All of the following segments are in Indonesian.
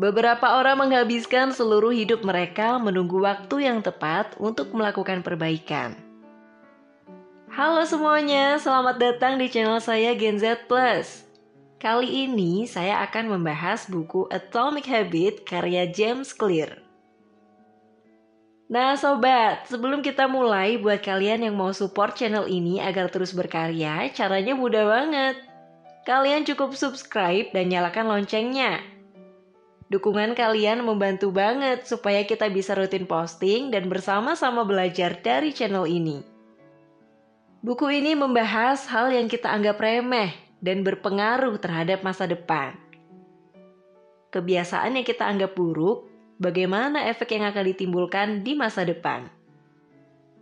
Beberapa orang menghabiskan seluruh hidup mereka menunggu waktu yang tepat untuk melakukan perbaikan. Halo semuanya, selamat datang di channel saya Gen Z Plus. Kali ini saya akan membahas buku Atomic Habit karya James Clear. Nah sobat, sebelum kita mulai buat kalian yang mau support channel ini agar terus berkarya, caranya mudah banget. Kalian cukup subscribe dan nyalakan loncengnya Dukungan kalian membantu banget supaya kita bisa rutin posting dan bersama-sama belajar dari channel ini. Buku ini membahas hal yang kita anggap remeh dan berpengaruh terhadap masa depan. Kebiasaan yang kita anggap buruk, bagaimana efek yang akan ditimbulkan di masa depan.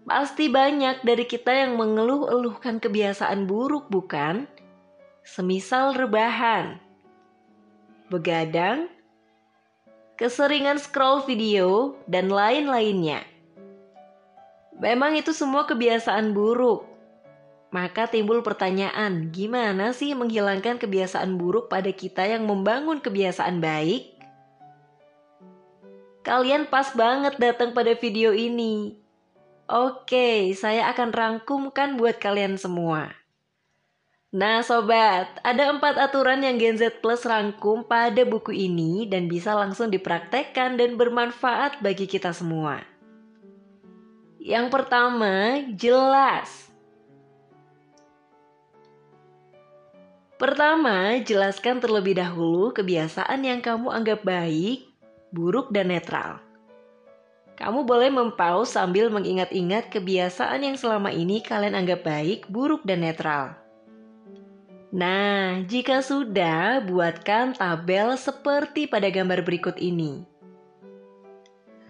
Pasti banyak dari kita yang mengeluh-eluhkan kebiasaan buruk, bukan? Semisal rebahan, begadang, keseringan scroll video, dan lain-lainnya. Memang itu semua kebiasaan buruk. Maka timbul pertanyaan, gimana sih menghilangkan kebiasaan buruk pada kita yang membangun kebiasaan baik? Kalian pas banget datang pada video ini. Oke, saya akan rangkumkan buat kalian semua. Nah sobat, ada empat aturan yang Gen Z Plus rangkum pada buku ini dan bisa langsung dipraktekkan dan bermanfaat bagi kita semua. Yang pertama, jelas. Pertama, jelaskan terlebih dahulu kebiasaan yang kamu anggap baik, buruk, dan netral. Kamu boleh mempause sambil mengingat-ingat kebiasaan yang selama ini kalian anggap baik, buruk, dan netral. Nah, jika sudah, buatkan tabel seperti pada gambar berikut ini.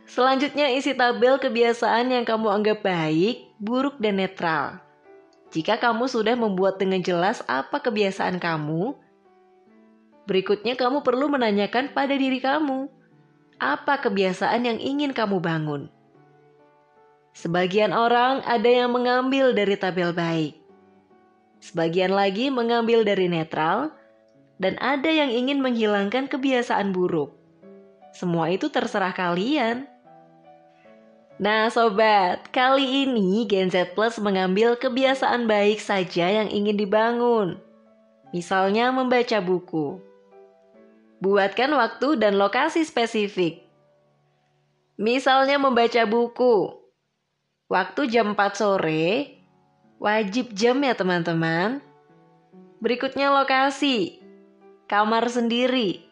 Selanjutnya isi tabel kebiasaan yang kamu anggap baik, buruk, dan netral. Jika kamu sudah membuat dengan jelas apa kebiasaan kamu, berikutnya kamu perlu menanyakan pada diri kamu, apa kebiasaan yang ingin kamu bangun? Sebagian orang ada yang mengambil dari tabel baik, Sebagian lagi mengambil dari netral, dan ada yang ingin menghilangkan kebiasaan buruk. Semua itu terserah kalian. Nah sobat, kali ini Gen Z Plus mengambil kebiasaan baik saja yang ingin dibangun. Misalnya membaca buku. Buatkan waktu dan lokasi spesifik. Misalnya membaca buku. Waktu jam 4 sore Wajib jam ya teman-teman. Berikutnya lokasi. Kamar sendiri.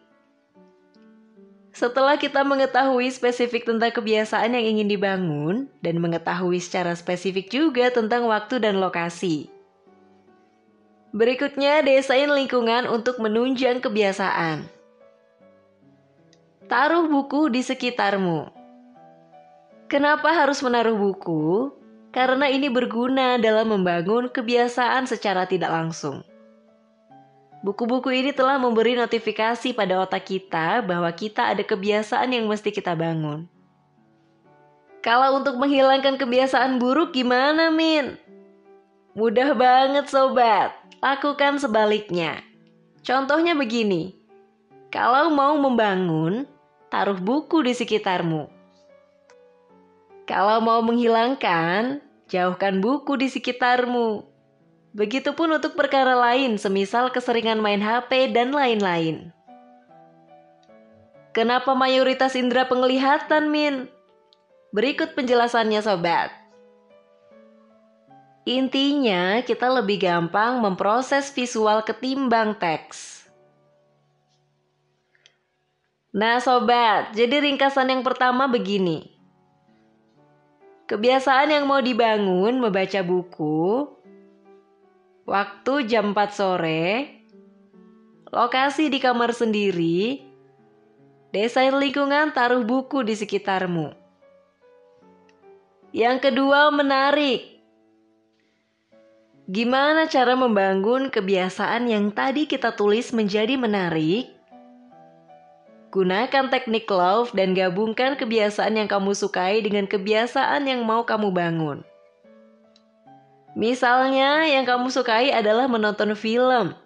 Setelah kita mengetahui spesifik tentang kebiasaan yang ingin dibangun dan mengetahui secara spesifik juga tentang waktu dan lokasi. Berikutnya, desain lingkungan untuk menunjang kebiasaan. Taruh buku di sekitarmu. Kenapa harus menaruh buku? Karena ini berguna dalam membangun kebiasaan secara tidak langsung. Buku-buku ini telah memberi notifikasi pada otak kita bahwa kita ada kebiasaan yang mesti kita bangun. Kalau untuk menghilangkan kebiasaan buruk gimana, Min? Mudah banget, sobat. Lakukan sebaliknya. Contohnya begini. Kalau mau membangun, taruh buku di sekitarmu. Kalau mau menghilangkan, Jauhkan buku di sekitarmu. Begitupun untuk perkara lain, semisal keseringan main HP dan lain-lain. Kenapa mayoritas indera penglihatan, Min? Berikut penjelasannya, sobat. Intinya, kita lebih gampang memproses visual ketimbang teks. Nah, sobat, jadi ringkasan yang pertama begini. Kebiasaan yang mau dibangun membaca buku, waktu jam 4 sore, lokasi di kamar sendiri, desain lingkungan taruh buku di sekitarmu. Yang kedua, menarik. Gimana cara membangun kebiasaan yang tadi kita tulis menjadi menarik? Gunakan teknik love dan gabungkan kebiasaan yang kamu sukai dengan kebiasaan yang mau kamu bangun. Misalnya, yang kamu sukai adalah menonton film,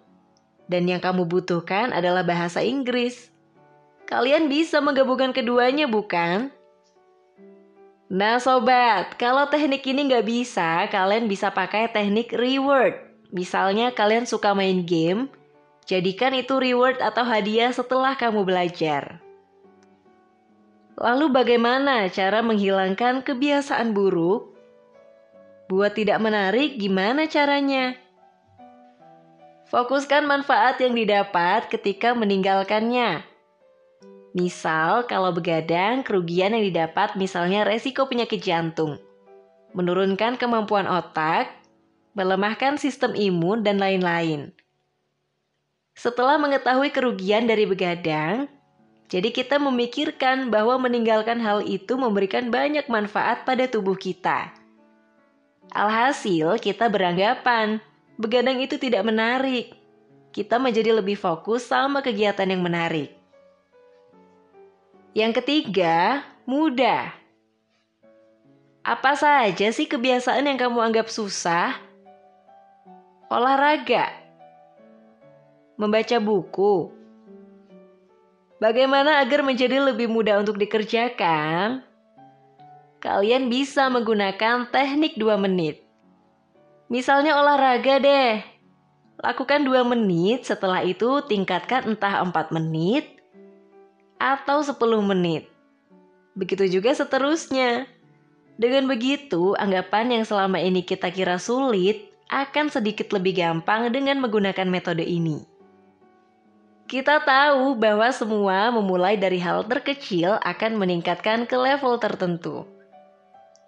dan yang kamu butuhkan adalah bahasa Inggris. kalian bisa menggabungkan keduanya bukan? Nah sobat, kalau teknik ini nggak bisa, kalian bisa pakai teknik reward. Misalnya kalian suka main game, jadikan itu reward atau hadiah setelah kamu belajar. Lalu bagaimana cara menghilangkan kebiasaan buruk? Buat tidak menarik, gimana caranya? Fokuskan manfaat yang didapat ketika meninggalkannya. Misal, kalau begadang, kerugian yang didapat misalnya resiko penyakit jantung, menurunkan kemampuan otak, melemahkan sistem imun, dan lain-lain. Setelah mengetahui kerugian dari begadang, jadi kita memikirkan bahwa meninggalkan hal itu memberikan banyak manfaat pada tubuh kita. Alhasil, kita beranggapan begadang itu tidak menarik. Kita menjadi lebih fokus sama kegiatan yang menarik. Yang ketiga, mudah. Apa saja sih kebiasaan yang kamu anggap susah? Olahraga, membaca buku. Bagaimana agar menjadi lebih mudah untuk dikerjakan? Kalian bisa menggunakan teknik 2 menit. Misalnya olahraga deh. Lakukan 2 menit, setelah itu tingkatkan entah 4 menit atau 10 menit. Begitu juga seterusnya. Dengan begitu, anggapan yang selama ini kita kira sulit akan sedikit lebih gampang dengan menggunakan metode ini. Kita tahu bahwa semua memulai dari hal terkecil akan meningkatkan ke level tertentu.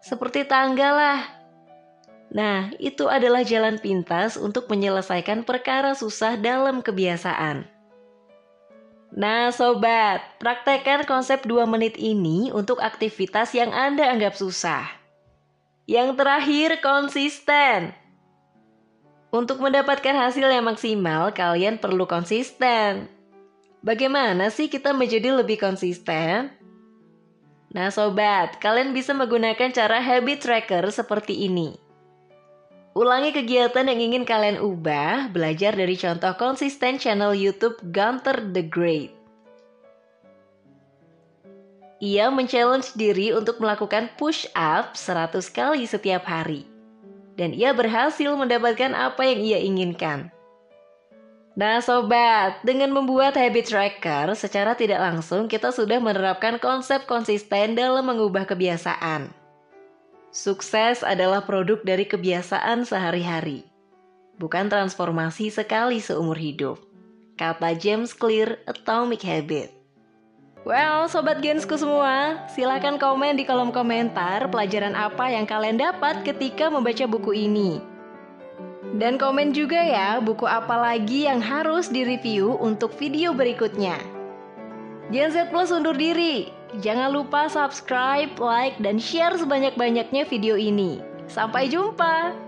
Seperti tangga lah, Nah, itu adalah jalan pintas untuk menyelesaikan perkara susah dalam kebiasaan. Nah, sobat, praktekkan konsep 2 menit ini untuk aktivitas yang Anda anggap susah. Yang terakhir, konsisten. Untuk mendapatkan hasil yang maksimal, kalian perlu konsisten. Bagaimana sih kita menjadi lebih konsisten? Nah, sobat, kalian bisa menggunakan cara habit tracker seperti ini. Ulangi kegiatan yang ingin kalian ubah, belajar dari contoh konsisten channel YouTube Gunter the Great. Ia men-challenge diri untuk melakukan push up 100 kali setiap hari. Dan ia berhasil mendapatkan apa yang ia inginkan. Nah sobat, dengan membuat habit tracker secara tidak langsung kita sudah menerapkan konsep konsisten dalam mengubah kebiasaan. Sukses adalah produk dari kebiasaan sehari-hari, bukan transformasi sekali seumur hidup. Kata James Clear, Atomic Habit. Well, sobat gensku semua, silahkan komen di kolom komentar pelajaran apa yang kalian dapat ketika membaca buku ini. Dan komen juga ya buku apa lagi yang harus direview untuk video berikutnya. Gen Z Plus undur diri. Jangan lupa subscribe, like, dan share sebanyak-banyaknya video ini. Sampai jumpa!